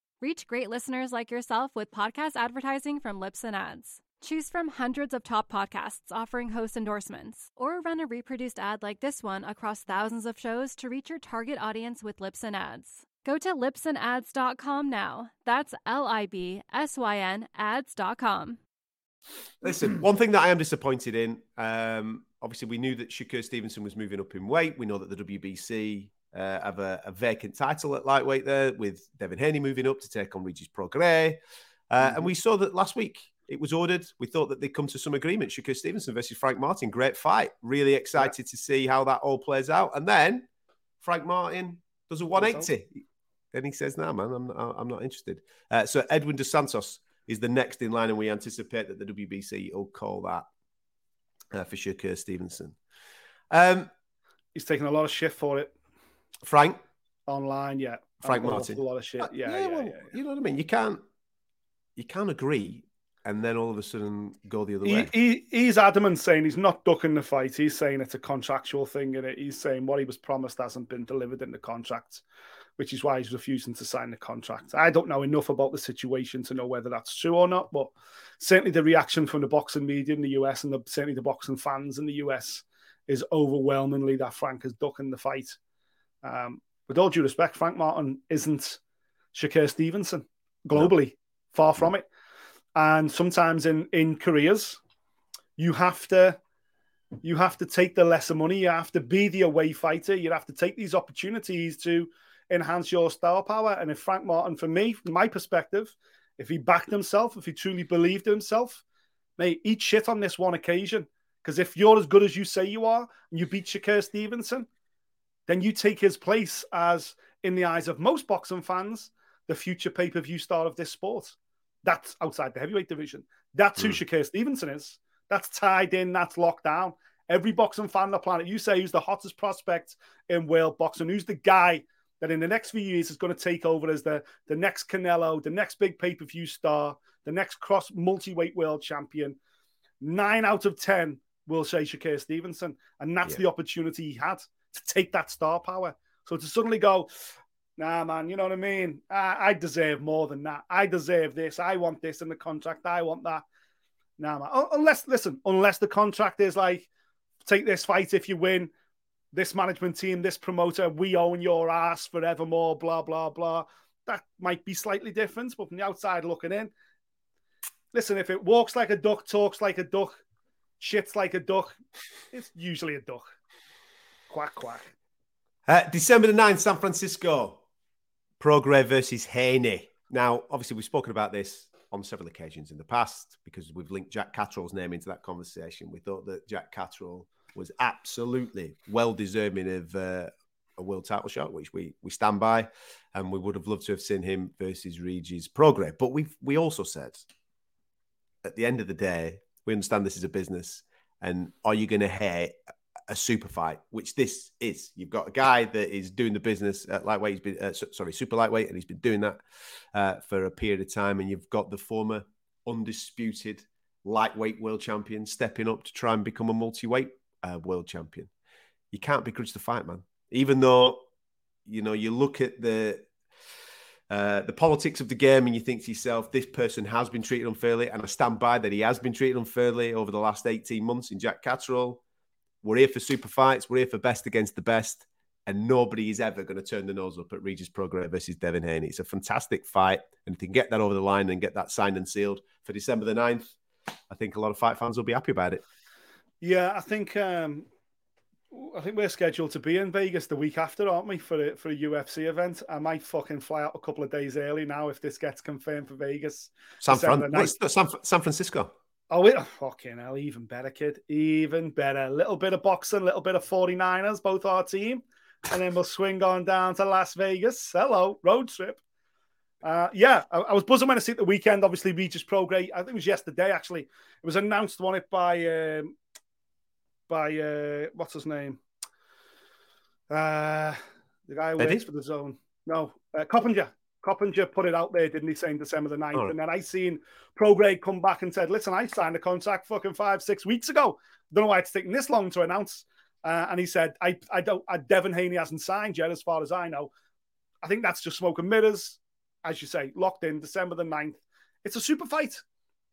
Reach great listeners like yourself with podcast advertising from Libsyn Ads. Choose from hundreds of top podcasts offering host endorsements, or run a reproduced ad like this one across thousands of shows to reach your target audience with Libsyn Ads. Go to libsynads.com now. That's L I B S Y N ads.com. Listen, one thing that I am disappointed in, um, obviously, we knew that Shakur Stevenson was moving up in weight. We know that the WBC uh, have a, a vacant title at lightweight there, with Devin Haney moving up to take on Regis Prograis. Uh, And we saw that last week it was ordered. We thought that they'd come to some agreement. Shakur Stevenson versus Frank Martin, great fight. Really excited to see how that all plays out. And then Frank Martin does a 180. Then he says, "No, man, I'm not, I'm not interested." Uh, so Edwin dos Santos is the next in line, and we anticipate that the WBC will call that uh, for Shakur Stevenson. Um, He's taking a lot of shit for it Frank, online. Yeah. Frank Martin. awful lot of shit. Uh, Yeah. Yeah. well, yeah, you know what I mean. You can't, you can't agree, and then all of a sudden go the other He, way. he, he's adamant saying he's not ducking the fight. He's saying it's a contractual thing and. He's saying what he was promised hasn't been delivered in the contract, which is why he's refusing to sign the contract. I don't know enough about the situation to know whether that's true or not, but certainly the reaction from the boxing media in the US and the, certainly the boxing fans in the US is overwhelmingly that Frank is ducking the fight. Um, with all due respect, Frank Martin isn't Shakur Stevenson globally, far from it. And sometimes in in careers, you have to you have to take the lesser money. You have to be the away fighter. You have to take these opportunities to enhance your star power. And if Frank Martin, for me, from my perspective, if he backed himself, if he truly believed in himself, mate, eat shit on this one occasion. Because if you're as good as you say you are, and you beat Shakur Stevenson, then you take his place as, in the eyes of most boxing fans, the future pay per view star of this sport. That's outside the heavyweight division. That's who hmm. Shakur Stevenson is. That's tied in. That's locked down. Every boxing fan on the planet, you say who's the hottest prospect in world boxing, who's the guy that in the next few years is going to take over as the, the next Canelo, the next big pay per view star, the next cross multi weight world champion. Nine out of 10 will say Shakur Stevenson. And that's Yeah. the opportunity he had to take that star power. So to suddenly go, nah, man, you know what I mean? I, I deserve more than that. I deserve this. I want this in the contract. I want that. Nah, man. Unless, listen, unless the contract is like, take this fight if you win, this management team, this promoter, we own your ass forevermore, blah, blah, blah. That might be slightly different, but from the outside looking in, listen, if it walks like a duck, talks like a duck, shits like a duck, it's usually a duck. Quack, quack. Uh, December the 9th, San Francisco. Prograis versus Haney. Now, obviously, we've spoken about this on several occasions in the past because we've linked Jack Catterall's name into that conversation. We thought that Jack Catterall was absolutely well deserving of uh, a world title shot, which we we stand by, and we would have loved to have seen him versus Regis Prograis. But we we also said at the end of the day, we understand this is a business, and are you going to hate a super fight, which this is? You've got a guy that is doing the business at lightweight. He's been uh, sorry, super lightweight, and he's been doing that uh, for a period of time. And you've got the former undisputed lightweight world champion stepping up to try and become a multi-weight uh, world champion. You can't begrudge the fight, man. Even though you know you look at the uh, the politics of the game and you think to yourself, this person has been treated unfairly, and I stand by that he has been treated unfairly over the last 18 months in Jack Catterall. We're here for super fights, we're here for best against the best, and nobody is ever going to turn the nose up at Regis Prograis versus Devin Haney. It's a fantastic fight, and if they can get that over the line and get that signed and sealed for December the 9th, I think a lot of fight fans will be happy about it. Yeah, I think um, I think we're scheduled to be in Vegas the week after, aren't we, for a, for a UFC event? I might fucking fly out a couple of days early now if this gets confirmed for Vegas. San, Fran- San, San Francisco. Oh, it, oh, fucking hell, even better, kid. Even better. A little bit of boxing, a little bit of 49ers, both our team. And then we'll swing on down to Las Vegas. Hello, road trip. Uh, yeah, I, I, was buzzing when I see it the weekend. Obviously, Regis Prograis. I think it was yesterday, actually. It was announced, on it by um, by uh, what's his name? Uh, the guy who Eddie? works for the zone. No, uh, Coppinger. Coppinger put it out there, didn't he, saying December the 9th? Oh. And then I seen Prograis come back and said, listen, I signed a contract fucking five, six weeks ago. Don't know why it's taking this long to announce. Uh, and he said, I, I don't, uh, Devin Haney hasn't signed yet, as far as I know. I think that's just smoke and mirrors, as you say, locked in December the 9th. It's a super fight,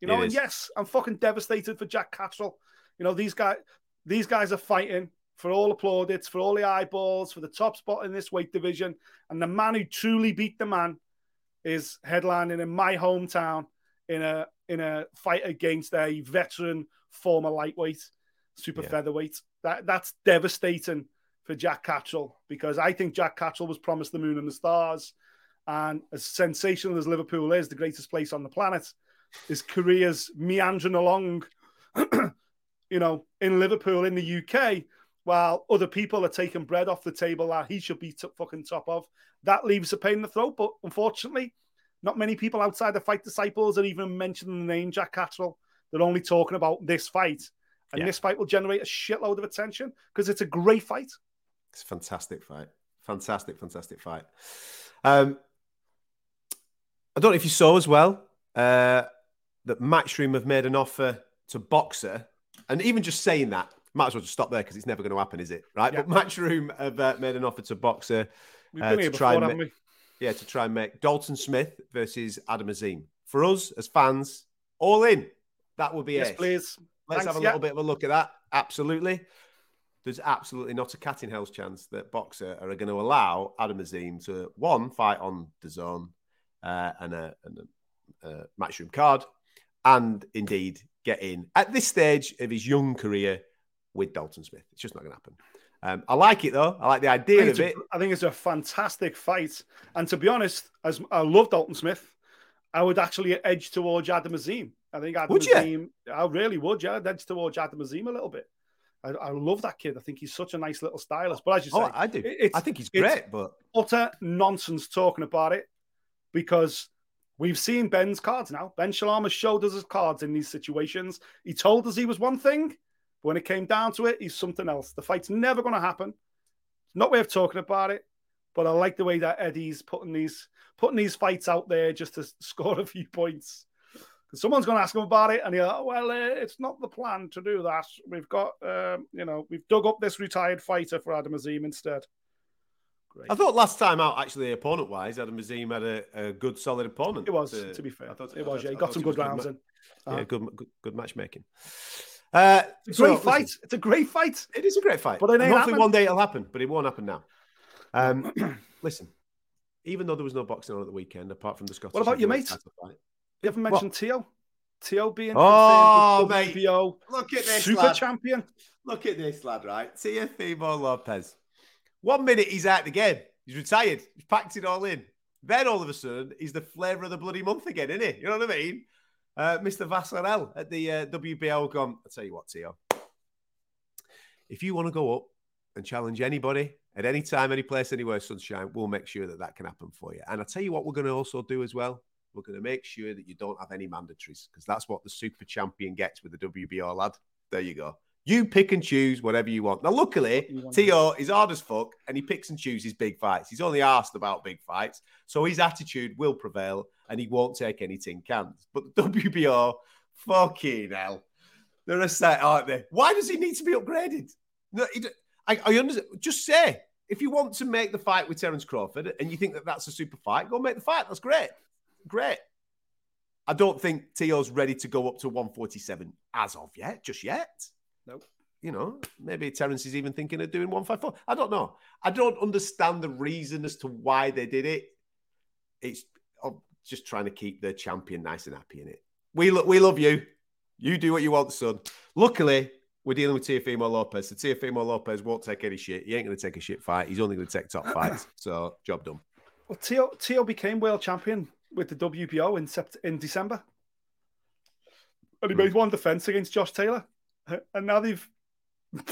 you know. and yes, I'm fucking devastated for Jack Catterall. You know, these guys, these guys are fighting for all the plaudits, for all the eyeballs, for the top spot in this weight division. And the man who truly beat the man is headlining in my hometown in a in a fight against a veteran former lightweight, super yeah. featherweight. That that's devastating for Jack Catterall because I think Jack Catterall was promised the moon and the stars. And as sensational as Liverpool is, the greatest place on the planet, his career's meandering along *clears throat* you know, in Liverpool in the UK, while other people are taking bread off the table that he should be t- fucking top of. That leaves a pain in the throat. But unfortunately, not many people outside the fight disciples are even mentioning the name Jack Catterall. They're only talking about this fight. And yeah. this fight will generate a shitload of attention because it's a great fight. It's a fantastic fight. Fantastic, fantastic fight. Um, I don't know if you saw as well uh, that Matchroom have made an offer to Boxxer. and even just saying that, might as well just stop there because it's never going to happen, is it? Right? Yeah. But Matchroom have uh, made an offer to Boxxer uh, to try before, and yeah, to try and make Dalton Smith versus Adam Azim. For us as fans, all in. That would be yes, it. please. Let's Thanks, have a little yeah. bit of a look at that. Absolutely. There's absolutely not a cat in hell's chance that Boxxer are going to allow Adam Azim to one fight on the zone uh, and a, and a, a matchroom card, and indeed get in at this stage of his young career with Dalton Smith. It's just not going to happen. Um, I like it though. I like the idea of it. A, I think it's a fantastic fight. And to be honest, as I love Dalton Smith, I would actually edge towards Adam Azim. I think Adam would Azim, you? I really would. Yeah, I'd edge towards Adam Azim a little bit. I, I, love that kid. I think he's such a nice little stylist. But as you oh, say, oh, I do. It, I think he's great. But utter nonsense talking about it because We've seen Ben's cards now. Ben Shalom has showed us his cards in these situations. He told us he was one thing, but when it came down to it, he's something else. The fight's never going to happen. It's Not way of talking about it, but I like the way that Eddie's putting these putting these fights out there just to score a few points. Because someone's going to ask him about it, and he'll, oh, well, uh, it's not the plan to do that. We've got, um, you know, we've dug up this retired fighter for Adam Azim instead. Great. I thought last time out, actually, opponent wise, Adam Azim had a, a, good, solid opponent. It was, to, to be fair. I thought, it was, yeah. He got some good rounds good in. Uh-huh. Yeah, good, good, good matchmaking. Uh, it's a great so, fight. Listen, it's a great fight. It is a great fight. But hopefully one day it'll happen, but it won't happen now. Um, *clears throat* listen, even though there was no boxing on at the weekend, apart from the Scottish. What about your mate? You haven't mentioned Teo. Teo being oh, mate. WBO Look at this super lad. champion. Look at this lad, right? Teofimo Lopez. One minute he's out the game. He's retired. He's packed it all in. Then all of a sudden, he's the flavour of the bloody month again, isn't he? You know what I mean? Uh, Mr. Valcarcel at the uh, WBO gone, I'll tell you what, Teo. If you want to go up and challenge anybody At any time, any place, anywhere, sunshine, we'll make sure that that can happen for you. And I'll tell you what, we're going to also do as well. We're going to make sure that you don't have any mandatories because that's what the super champion gets with the WBO lad. There you go. You pick and choose whatever you want. Now, luckily, Teo is hard as fuck and he picks and chooses big fights. He's only asked about big fights. So his attitude will prevail and he won't take any tin cans. But *laughs* the WBO, fucking hell. They're a set, aren't they? Why does he need to be upgraded? No, he, I, I understand. Just say, if you want to make the fight with Terence Crawford and you think that that's a super fight, go make the fight. That's great. Great. I don't think Teo's ready to go up to 147 as of yet, just yet. You know, maybe Terence is even thinking of doing 154. I don't know. I don't understand the reason as to why they did it. It's just trying to keep the champion nice and happy in it. We, lo- we love you. You do what you want, son. Luckily, we're dealing with Teofimo Lopez. So Teofimo Lopez won't take any shit. He ain't going to take a shit fight. He's only going to take top *clears throat* fights. So, job done. Well, Teo, Teo became world champion with the WBO in sept- in December. And he Hmm. made one defense against Josh Taylor. *laughs* And now they've *laughs*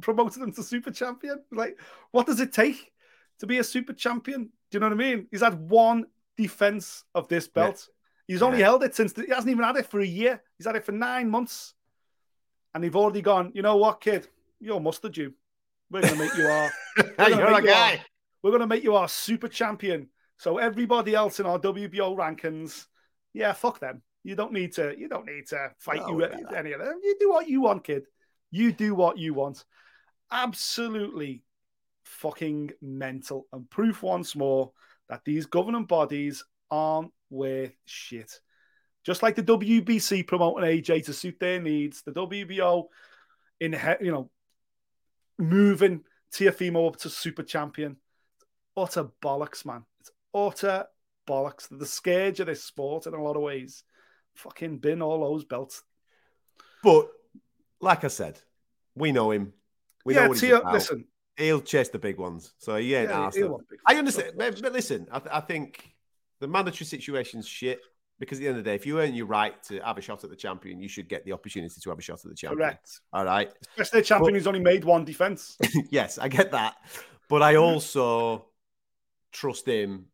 promoted him to super champion. Like, what does it take to be a super champion? Do you know what I mean? He's had one defense of this belt. He's only Yeah. held it since the, he hasn't even had it for a year. He's had it for nine months. And they've already gone, you know what, kid? You're mustard you. We're gonna make you our *laughs* we're You're a you our- guy. we're gonna make you our super champion. So everybody else in our WBO rankings, yeah, fuck them. You don't need to. You don't need to fight No, you any of them. You do what you want, kid. You do what you want. Absolutely fucking mental. And proof once more that these governing bodies aren't worth shit. Just like the WBC promoting AJ to suit their needs, the WBO in you know moving Teofimo up to super champion. Utter bollocks, man. It's utter bollocks. They're the scourge of this sport in a lot of ways. Fucking bin all those belts. But, like I said, we know him. We Yeah, know what he's about. listen. He'll chase the big ones. So he ain't Yeah, big I understand. But, but listen, I, th- I think the mandatory situation's shit because at the end of the day, if you earn your right to have a shot at the champion, you should get the opportunity to have a shot at the champion. Correct. All right. Especially a champion who's only made one defense. *laughs* yes, I get that. But I also trust him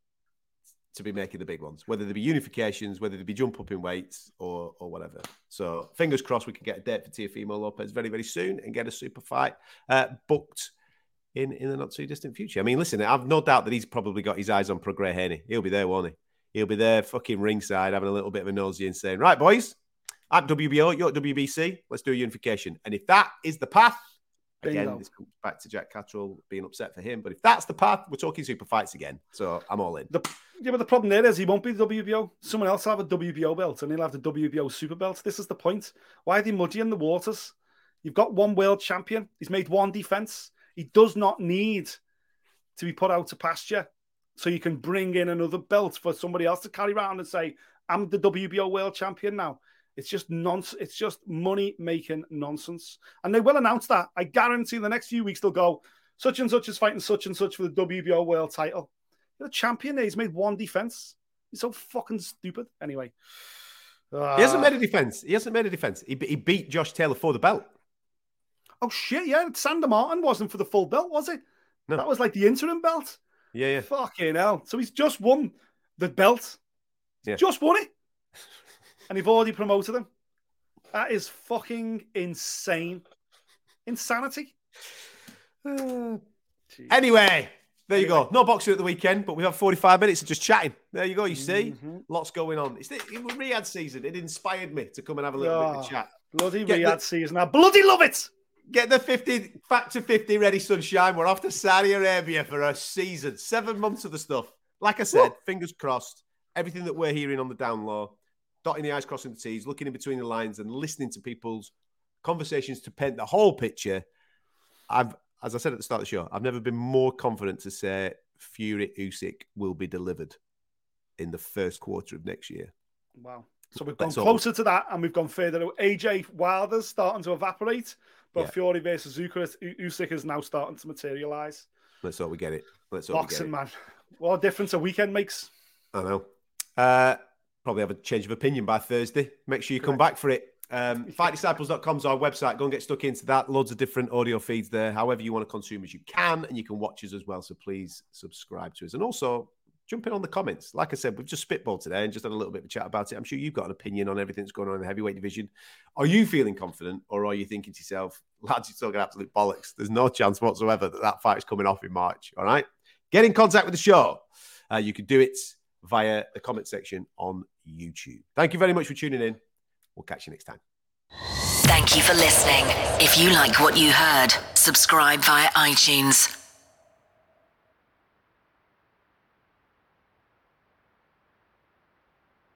to be making the big ones, whether they be unifications, whether they be jump up in weights or or whatever. So fingers crossed we can get a date for Teofimo Lopez very, very soon and get a super fight uh, booked in, in the not too distant future. I mean, listen, I've no doubt that he's probably got his eyes on Prograis Haney. He'll be there, won't he? He'll be there fucking ringside having a little bit of a nosy and saying, right, boys, I'm WBO, you're at WBC, let's do a unification. And if that is the path, again, Bingo. this comes back to Jack Catterall being upset for him. But if that's the path, we're talking super fights again. So I'm all in. The, yeah, but the problem there is he won't be the WBO. Someone else will have a WBO belt and he'll have the WBO super belt. This is the point. Why are they muddying the waters? You've got one world champion. He's made one defense. He does not need to be put out to pasture. So you can bring in another belt for somebody else to carry around and say, I'm the WBO world champion now. It's just nonsense. It's just money making nonsense. And they will announce that. I guarantee in the next few weeks they'll go, such and such is fighting such and such for the WBO world title. You're the champion there. He's made one defense. He's so fucking stupid. Anyway. he hasn't Ah. made a defense. He hasn't made a defense. He, he beat Josh Taylor for the belt. Oh shit, yeah. Sandor Martin wasn't for the full belt, was it? No. That was like the interim belt. Yeah, yeah. Fucking hell. So he's just won the belt. Yeah. Just won it. *laughs* And you've already promoted him. That is fucking insane. Insanity. *sighs* Anyway, there you go. No boxing at the weekend, but we have 45 minutes of just chatting. There you go. You see, Mm-hmm. lots going on. It's the it was Riyadh season. It inspired me to come and have a little bit of Ah, chat. Bloody Get Riyadh the- season. I bloody love it. Get the 50 back to 50 ready, sunshine. We're off to Saudi Arabia for a season. Seven months of the stuff. Like I said, fingers crossed. Everything that we're hearing on the down low, dotting the I's, crossing the T's, looking in between the lines and listening to people's conversations to paint the whole picture. I've, as I said at the start of the show, I've never been more confident to say Fury Usyk will be delivered in the first quarter of next year. Wow. So we've gone That's all. closer to that and we've gone further. AJ Wilder's starting to evaporate, but Yeah. Fury versus Usyk is now starting to materialize. Let's hope we get it. Let's hope we get Boxing, it. man. What a difference a weekend makes. I know. Uh, probably have a change of opinion by Thursday. Make sure you come back for it. Um, *laughs* FightDisciples.com is our website. Go and get stuck into that. Loads of different audio feeds there. However, you want to consume as you can, and you can watch us as well. So please subscribe to us. And also, jump in on the comments. Like I said, we've just spitballed today and just had a little bit of a chat about it. I'm sure you've got an opinion on everything that's going on in the heavyweight division. Are you feeling confident, or are you thinking to yourself, lads, you're talking absolute bollocks? There's no chance whatsoever that that fight is coming off in March. All right. Get in contact with the show. Uh, you can do it via the comment section on YouTube. Thank you very much for tuning in. We'll catch you next time. Thank you for listening. If you like what you heard, subscribe via iTunes